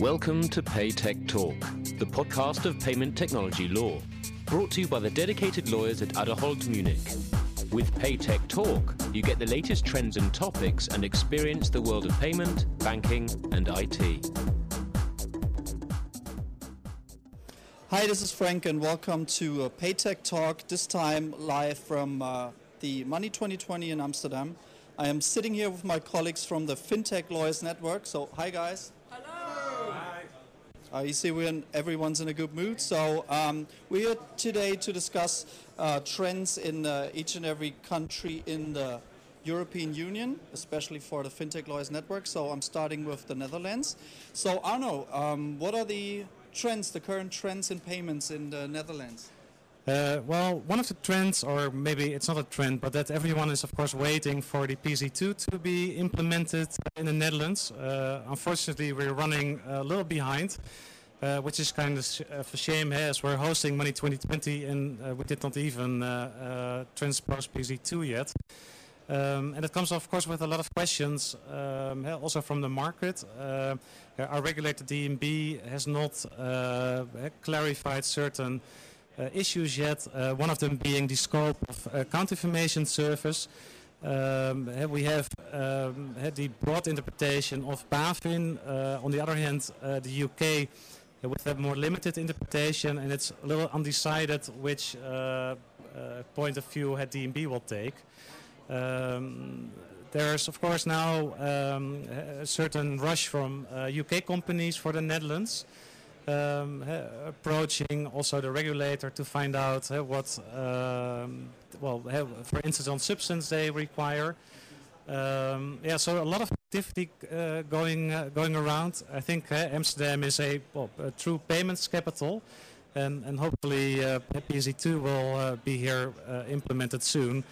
Welcome to PayTech Talk, the podcast of payment technology law, brought to you by the dedicated lawyers at Adderholt Munich. With PayTech Talk, you get the latest trends and topics and experience the world of payment, banking, and IT. Hi, this is Frank, and welcome to uh, PayTech Talk, this time live from uh, the Money 2020 in Amsterdam. I am sitting here with my colleagues from the FinTech Lawyers Network. So, hi, guys. Uh, you see, in, everyone's in a good mood. So um, we're here today to discuss uh, trends in uh, each and every country in the European Union, especially for the FinTech Lawyers Network. So I'm starting with the Netherlands. So Arno, um, what are the trends, the current trends in payments in the Netherlands? Uh, well, one of the trends, or maybe it's not a trend, but that everyone is of course waiting for the PSD2 to be implemented in the Netherlands. Uh, unfortunately, we're running a little behind, uh, which is kind of a shame eh, as we're hosting Money 2020 and uh, we did not even uh, uh, transpose PSD2 yet. Um, and it comes, of course, with a lot of questions, um, also from the market. our regulator DNB has not clarified certain issues yet. Uh, one of them being the scope of uh, account information service. Um, we have um, had the broad interpretation of BaFin. on the other hand, the UK with a more limited interpretation, and it's a little undecided which point of view DNB will take. Um, there's of course now um, a certain rush from uh, UK companies for the Netherlands um, approaching also the regulator to find out uh, what, um, well, for instance, on substance they require. Um, yeah, so a lot of activity uh, going uh, going around. I think Amsterdam is a, well, a, true payments capital, and and hopefully uh, PSD2 will uh, be here uh, implemented soon.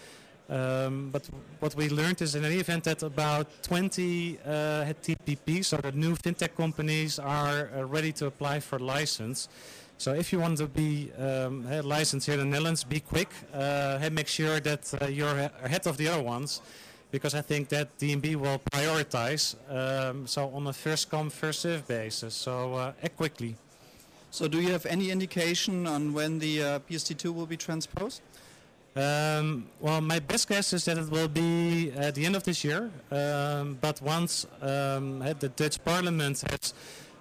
Um, but what we learned is in any event that about 20 uh, TPP, so the new fintech companies are uh, ready to apply for license. So if you want to be um, licensed here in the Netherlands, be quick. Uh, make sure that uh, you're ahead of the other ones because I think that DNB will prioritize. Um, so on a first come, first serve basis. So uh, act quickly. So do you have any indication on when the uh, PSD2 will be transposed? Um, well, my best guess is that it will be at the end of this year. Um, but once um, the Dutch Parliament has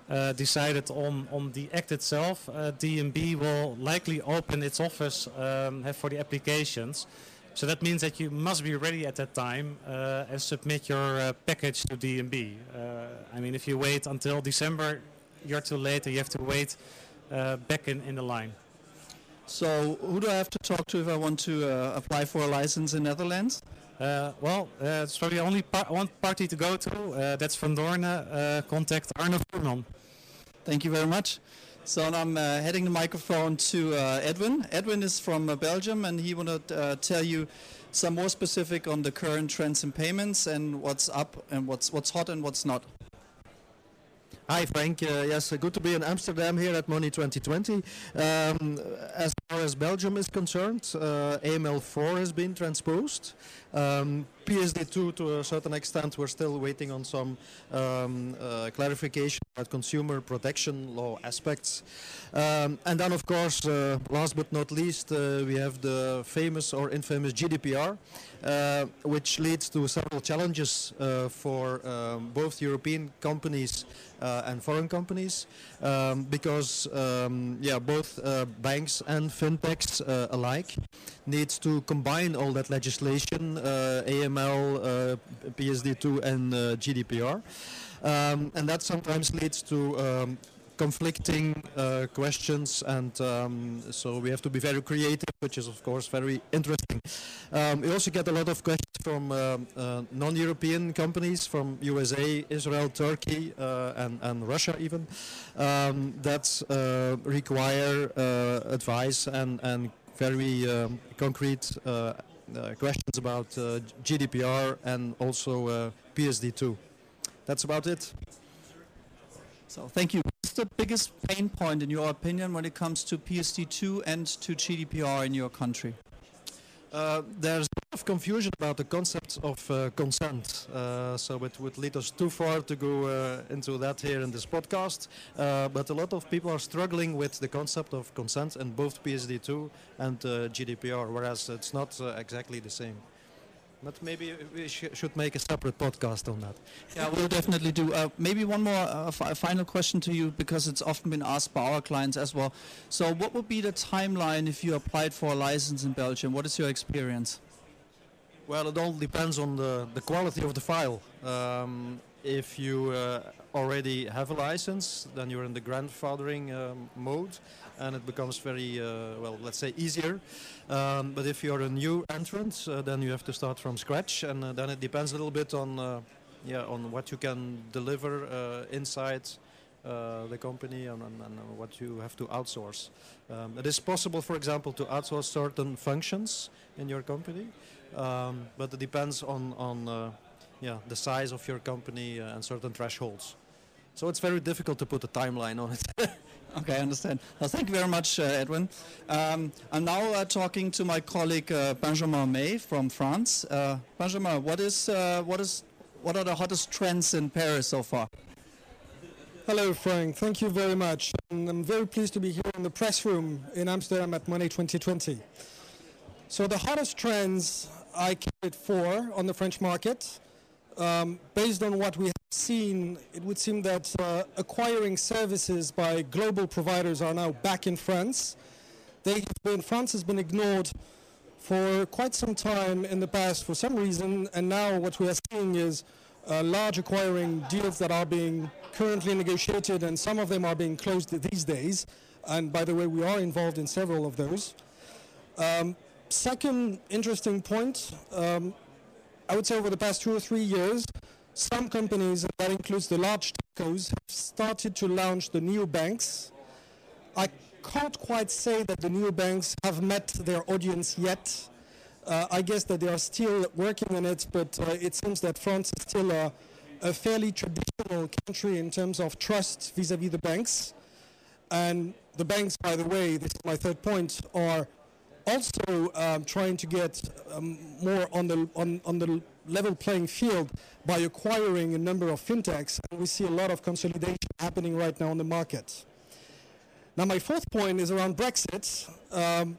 uh, decided on, on the act itself, uh, DNB will likely open its office um, for the applications. So that means that you must be ready at that time uh, and submit your uh, package to DNB. Uh, I mean, if you wait until December, you're too late and you have to wait uh, back in, in the line. So who do I have to talk to if I want to uh, apply for a license in Netherlands? Uh, well, uh, it's probably only par one party to go to. Uh, that's Van Doorne. Uh, contact Arno Voerman. Thank you very much. So now I'm uh, heading the microphone to Edwin. Edwin is from Belgium, and he to tell you some more specific on the current trends in payments and what's up and what's what's hot and what's not. Hi Frank, uh, yes, uh, good to be in Amsterdam here at Money 2020. Um, as far as Belgium is concerned, uh, AML4 has been transposed. Um, PSD2 to a certain extent, we're still waiting on some um, uh, clarification about consumer protection law aspects. Um, and then of course, uh, last but not least, uh, we have the famous or infamous GDPR, uh, which leads to several challenges uh, for um, both European companies uh, and foreign companies, um, because um, yeah, both banks and fintechs alike needs to combine all that legislation, AML, PSD2 and GDPR. Um, and that sometimes leads to um, conflicting uh, questions and um, so we have to be very creative which is of course very interesting. Um, we also get a lot of questions from uh, uh, non-European companies from USA, Israel, Turkey uh, and, and Russia even um, that uh, require uh, advice and, and very um, concrete Uh, questions about uh, GDPR and also uh, PSD2. That's about it. So thank you. What's the biggest pain point, in your opinion, when it comes to PSD2 and to GDPR in your country? Uh, there's of confusion about the concept of uh, consent. Uh, so it would lead us too far to go uh, into that here in this podcast. Uh, but a lot of people are struggling with the concept of consent in both PSD2 and uh, GDPR, whereas it's not uh, exactly the same. But maybe we sh should make a separate podcast on that. Yeah, we'll definitely do. Uh, maybe one more uh, final question to you because it's often been asked by our clients as well. So, what would be the timeline if you applied for a license in Belgium? What is your experience? Well, it all depends on the, the quality of the file. Um, if you uh, already have a license, then you're in the grandfathering um, mode and it becomes very, uh, well, let's say easier. Um, but if you're a new entrant, uh, then you have to start from scratch, and uh, then it depends a little bit on, uh, yeah, on what you can deliver uh, inside the company and, and, and, what you have to outsource. Um, it is possible, for example, to outsource certain functions in your company, um, but it depends on, on yeah, the size of your company and certain thresholds. So it's very difficult to put a timeline on it. Okay, I understand. Well, thank you very much, uh, Edwin. Um, I'm now uh, talking to my colleague uh, Benjamin May from France. Uh, Benjamin, what is uh, what is what are the hottest trends in Paris so far? Hello, Frank. Thank you very much. And I'm very pleased to be here in the press room in Amsterdam at Money 2020. So the hottest trends I cared for on the French market, um, based on what we have seen, it would seem that uh, acquiring services by global providers are now back in France. They been, France has been ignored for quite some time in the past for some reason, and now what we are seeing is uh, large acquiring deals that are being currently negotiated, and some of them are being closed these days. And by the way, we are involved in several of those. Um, second interesting point, um, I would say over the past two or three years, some companies, that includes the large telcos, have started to launch the new banks. I can't quite say that the new banks have met their audience yet. Uh, I guess that they are still working on it, but uh, it seems that France is still a, a, fairly traditional country in terms of trust vis-à-vis -vis the banks. And the banks, by the way, this is my third point, are also um, trying to get um, more on the on, on the level playing field by acquiring a number of fintechs. And we see a lot of consolidation happening right now on the market. Now, my fourth point is around Brexit. Um,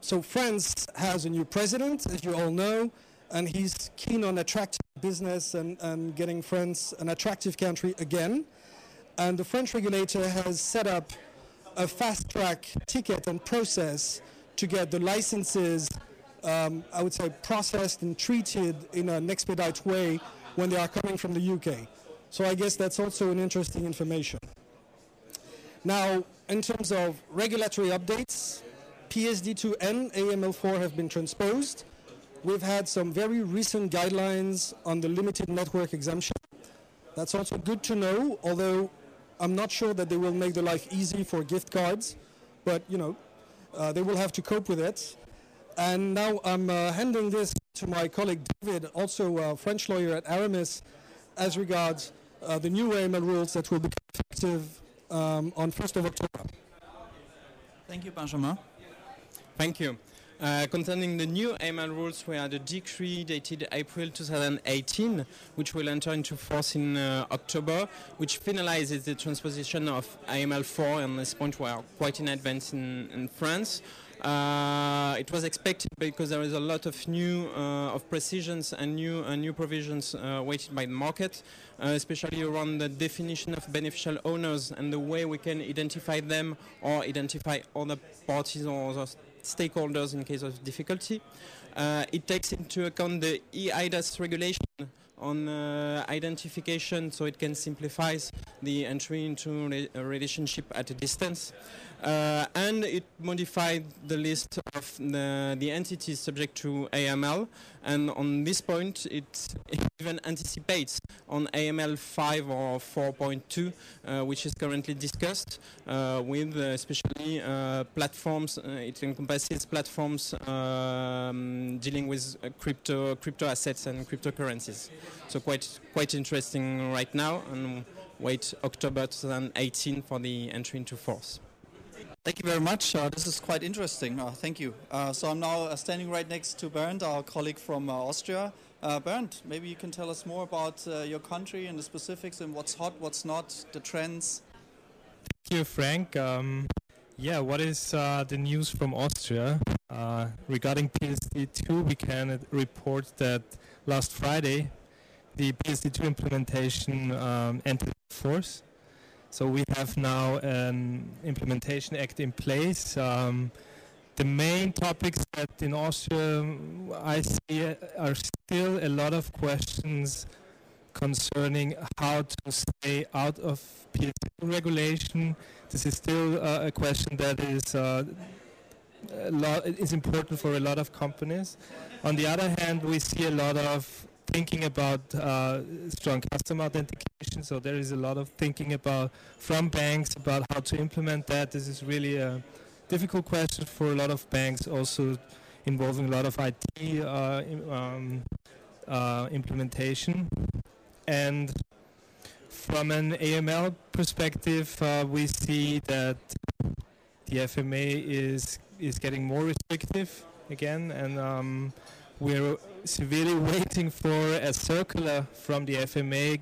so France has a new president, as you all know, and he's keen on attracting business and, and getting France an attractive country again. And the French regulator has set up a fast track ticket and process to get the licenses, um, I would say, processed and treated in an expedite way when they are coming from the UK. So I guess that's also an interesting information. Now, in terms of regulatory updates, PSD2N, AML4 have been transposed. We've had some very recent guidelines on the limited network exemption. That's also good to know, although I'm not sure that they will make the life easy for gift cards. But, you know, uh, they will have to cope with it. And now I'm uh, handing this to my colleague David, also a French lawyer at Aramis, as regards uh, the new AML rules that will become effective um, on 1st of October. Thank you, Benjamin. Thank you. Uh, concerning the new AML rules, we had a decree dated April 2018, which will enter into force in uh, October, which finalizes the transposition of AML 4, and this point we are quite in advance in, in France. Uh, it was expected because there is a lot of new uh, of precisions and new uh, new provisions uh, waited by the market, uh, especially around the definition of beneficial owners and the way we can identify them or identify other parties or other stakeholders in case of difficulty. Uh, it takes into account the eIDAS regulation on uh, identification so it can simplify the entry into a relationship at a distance. Uh, and it modified the list of the, the, entities subject to AML. And on this point, it even anticipates on AML 5 or 4.2, uh, which is currently discussed, uh, with uh, especially uh, platforms. Uh, it encompasses platforms um, dealing with crypto crypto assets and cryptocurrencies. So quite quite interesting right now, and wait October 2018 for the entry into force. Thank you very much. Uh, this is quite interesting. Uh, thank you. Uh, so I'm now uh, standing right next to Bernd, our colleague from uh, Austria. Uh, Bernd, maybe you can tell us more about your country and the specifics and what's hot, what's not, the trends. Thank you, Frank. Um, yeah, what is the news from Austria? regarding PSD2, we can report that last Friday the PSD2 implementation um, entered force. So we have now an implementation act in place. Um, the main topics that in Austria I see are still a lot of questions concerning how to stay out of PSD regulation. This is still uh, a question that is uh, a lot is important for a lot of companies. On the other hand, we see a lot of thinking about uh, strong customer authentication. So there is a lot of thinking about from banks about how to implement that. This is really a difficult question for a lot of banks, also involving a lot of IT uh, um, uh, implementation. And from an AML perspective, uh, we see that the FMA is is getting more restrictive again, and um, we're severely waiting for a circular from the FMA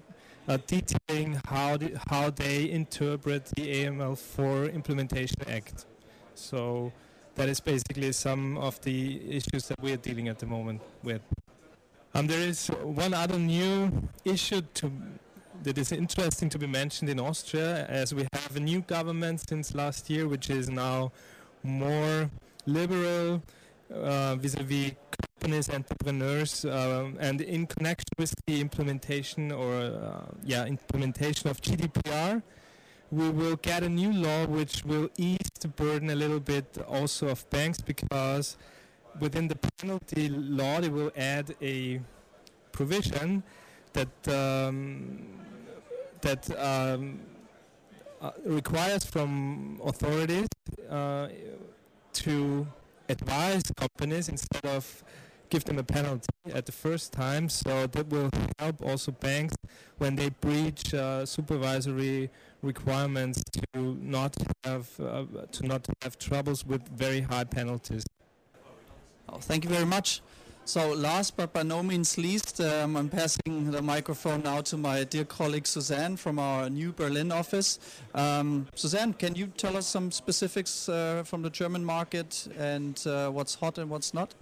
uh, detailing how the, how they interpret the AML4 Implementation Act. So that is basically some of the issues that we are dealing at the moment with. Um, there is one other new issue to, that is interesting to be mentioned in Austria, as we have a new government since last year, which is now more liberal uh, vis-a-vis companies, entrepreneurs, um, and in connection with the implementation or uh, yeah implementation of GDPR, we will get a new law which will ease the burden a little bit also of banks because within the penalty law they will add a provision that um, that um, uh, requires from authorities uh, to advise companies instead of give them a penalty at the first time. So that will help also banks when they breach uh, supervisory requirements to not have uh, to not have troubles with very high penalties. Oh, thank you very much. So last but by no means least, um, I'm passing the microphone now to my dear colleague Suzanne from our new Berlin office. Um, Suzanne, can you tell us some specifics uh, from the German market and uh, what's hot and what's not?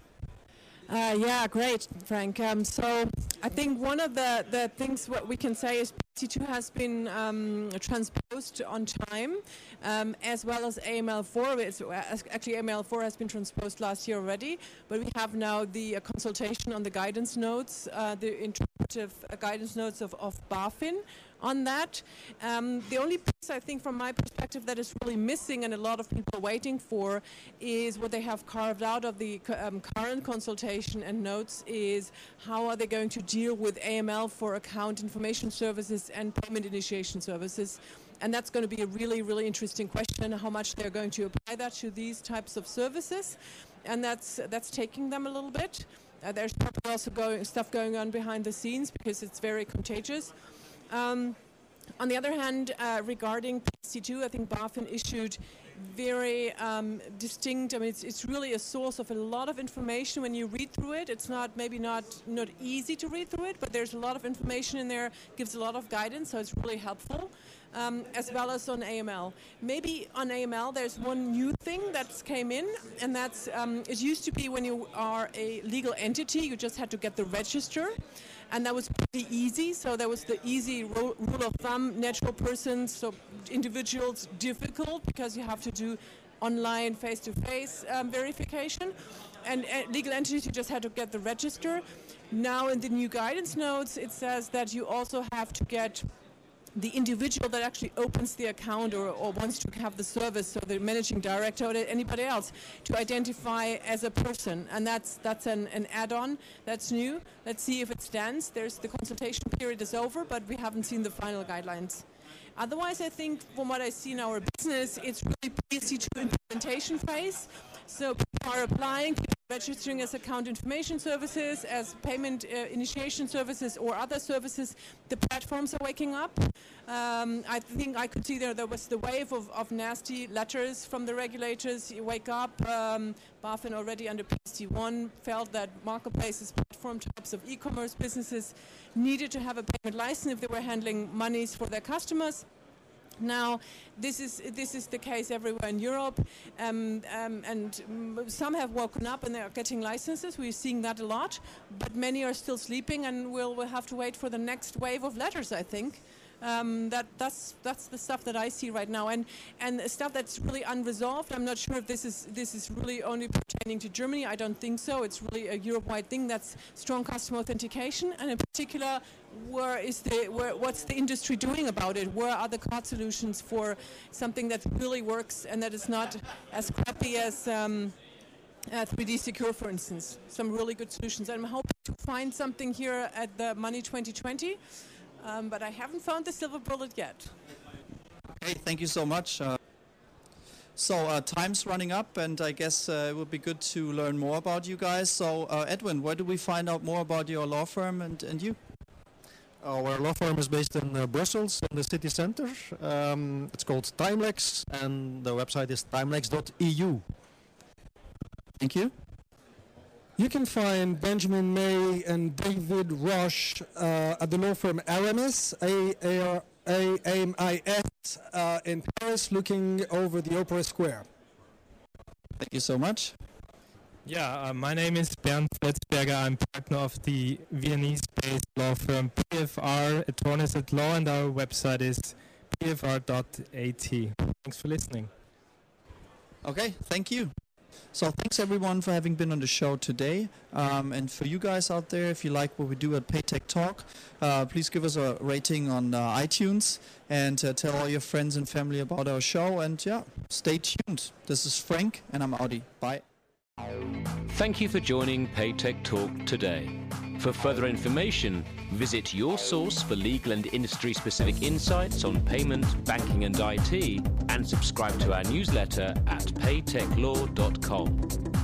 Uh, yeah, great, Frank. Um, so I think one of the, the things what we can say is PSD2 has been um, transposed on time, um, as well as AML4. It's, actually, AML4 has been transposed last year already, but we have now the uh, consultation on the guidance notes, uh, the interpretive uh, guidance notes of, of BaFin, on that. Um, the only piece I think from my perspective that is really missing and a lot of people are waiting for is what they have carved out of the um, current consultation and notes is how are they going to deal with AML for account information services and payment initiation services. And that's going to be a really, really interesting question, how much they're going to apply that to these types of services. And that's, that's taking them a little bit. Uh, there's probably also going, stuff going on behind the scenes because it's very contagious. Um, on the other hand, uh, regarding PSD2, I think BaFin issued very um, distinct. I mean, it's, it's really a source of a lot of information when you read through it. It's not maybe not not easy to read through it, but there's a lot of information in there. Gives a lot of guidance, so it's really helpful. Um, as well as on AML. Maybe on AML, there's one new thing that's came in, and that's um, it used to be when you are a legal entity, you just had to get the register and that was pretty easy. So that was the easy rule, rule of thumb. Natural persons, so individuals, difficult because you have to do online face-to-face um, verification. And uh, legal entities, you just had to get the register. Now in the new guidance notes, it says that you also have to get the individual that actually opens the account or, or, wants to have the service, so the managing director or anybody else, to identify as a person. And that's that's an, an add-on that's new. Let's see if it stands. There's the consultation period is over, but we haven't seen the final guidelines. Otherwise, I think from what I see in our business, it's really PSD2 implementation phase. So people are applying, people registering as account information services, as payment uh, initiation services, or other services, the platforms are waking up. Um, I think I could see there there was the wave of, of nasty letters from the regulators. You wake up. Um, BaFin already under PSD1 felt that marketplaces, platform types of e-commerce businesses needed to have a payment license if they were handling monies for their customers. Now, this is this is the case everywhere in Europe, um, um, and some have woken up and they are getting licenses. We're seeing that a lot, but many are still sleeping, and we'll, we'll have to wait for the next wave of letters, I think. Um, that that's that's the stuff that I see right now, and and stuff that's really unresolved. I'm not sure if this is this is really only pertaining to Germany. I don't think so. It's really a Europe-wide thing. That's strong customer authentication, and in particular, where is the where what's the industry doing about it? Where are the card solutions for something that really works and that is not as crappy as um, uh, 3D Secure, for instance? Some really good solutions. I'm hoping to find something here at the Money 2020 um, but I haven't found the silver bullet yet. Okay, thank you so much. Uh, so uh, time's running up, and I guess uh, it would be good to learn more about you guys. So uh, Edwin, where do we find out more about your law firm and, and you? Our law firm is based in uh, Brussels, in the city center. Um, it's called Timelex, and the website is timelex.eu. Thank you. You can find Benjamin May and David Roche uh, at the law firm Aramis, A-A-M-I-S, uh, in Paris, looking over the Opera Square. Thank you so much. Yeah, uh, my name is Bernd Fletzberger. I'm partner of the Viennese-based law firm PFR Attorneys at Law, and our website is pfr.at. Thanks for listening. Okay, thank you. So thanks everyone for having been on the show today. Um, and for you guys out there, if you like what we do at Paytech Talk, uh, please give us a rating on uh, iTunes and uh, tell all your friends and family about our show. And yeah, stay tuned. This is Frank, and I'm Audi. Bye. Thank you for joining Paytech Talk today. For further information, visit your source for legal and industry specific insights on payment, banking, and IT, and subscribe to our newsletter at paytechlaw.com.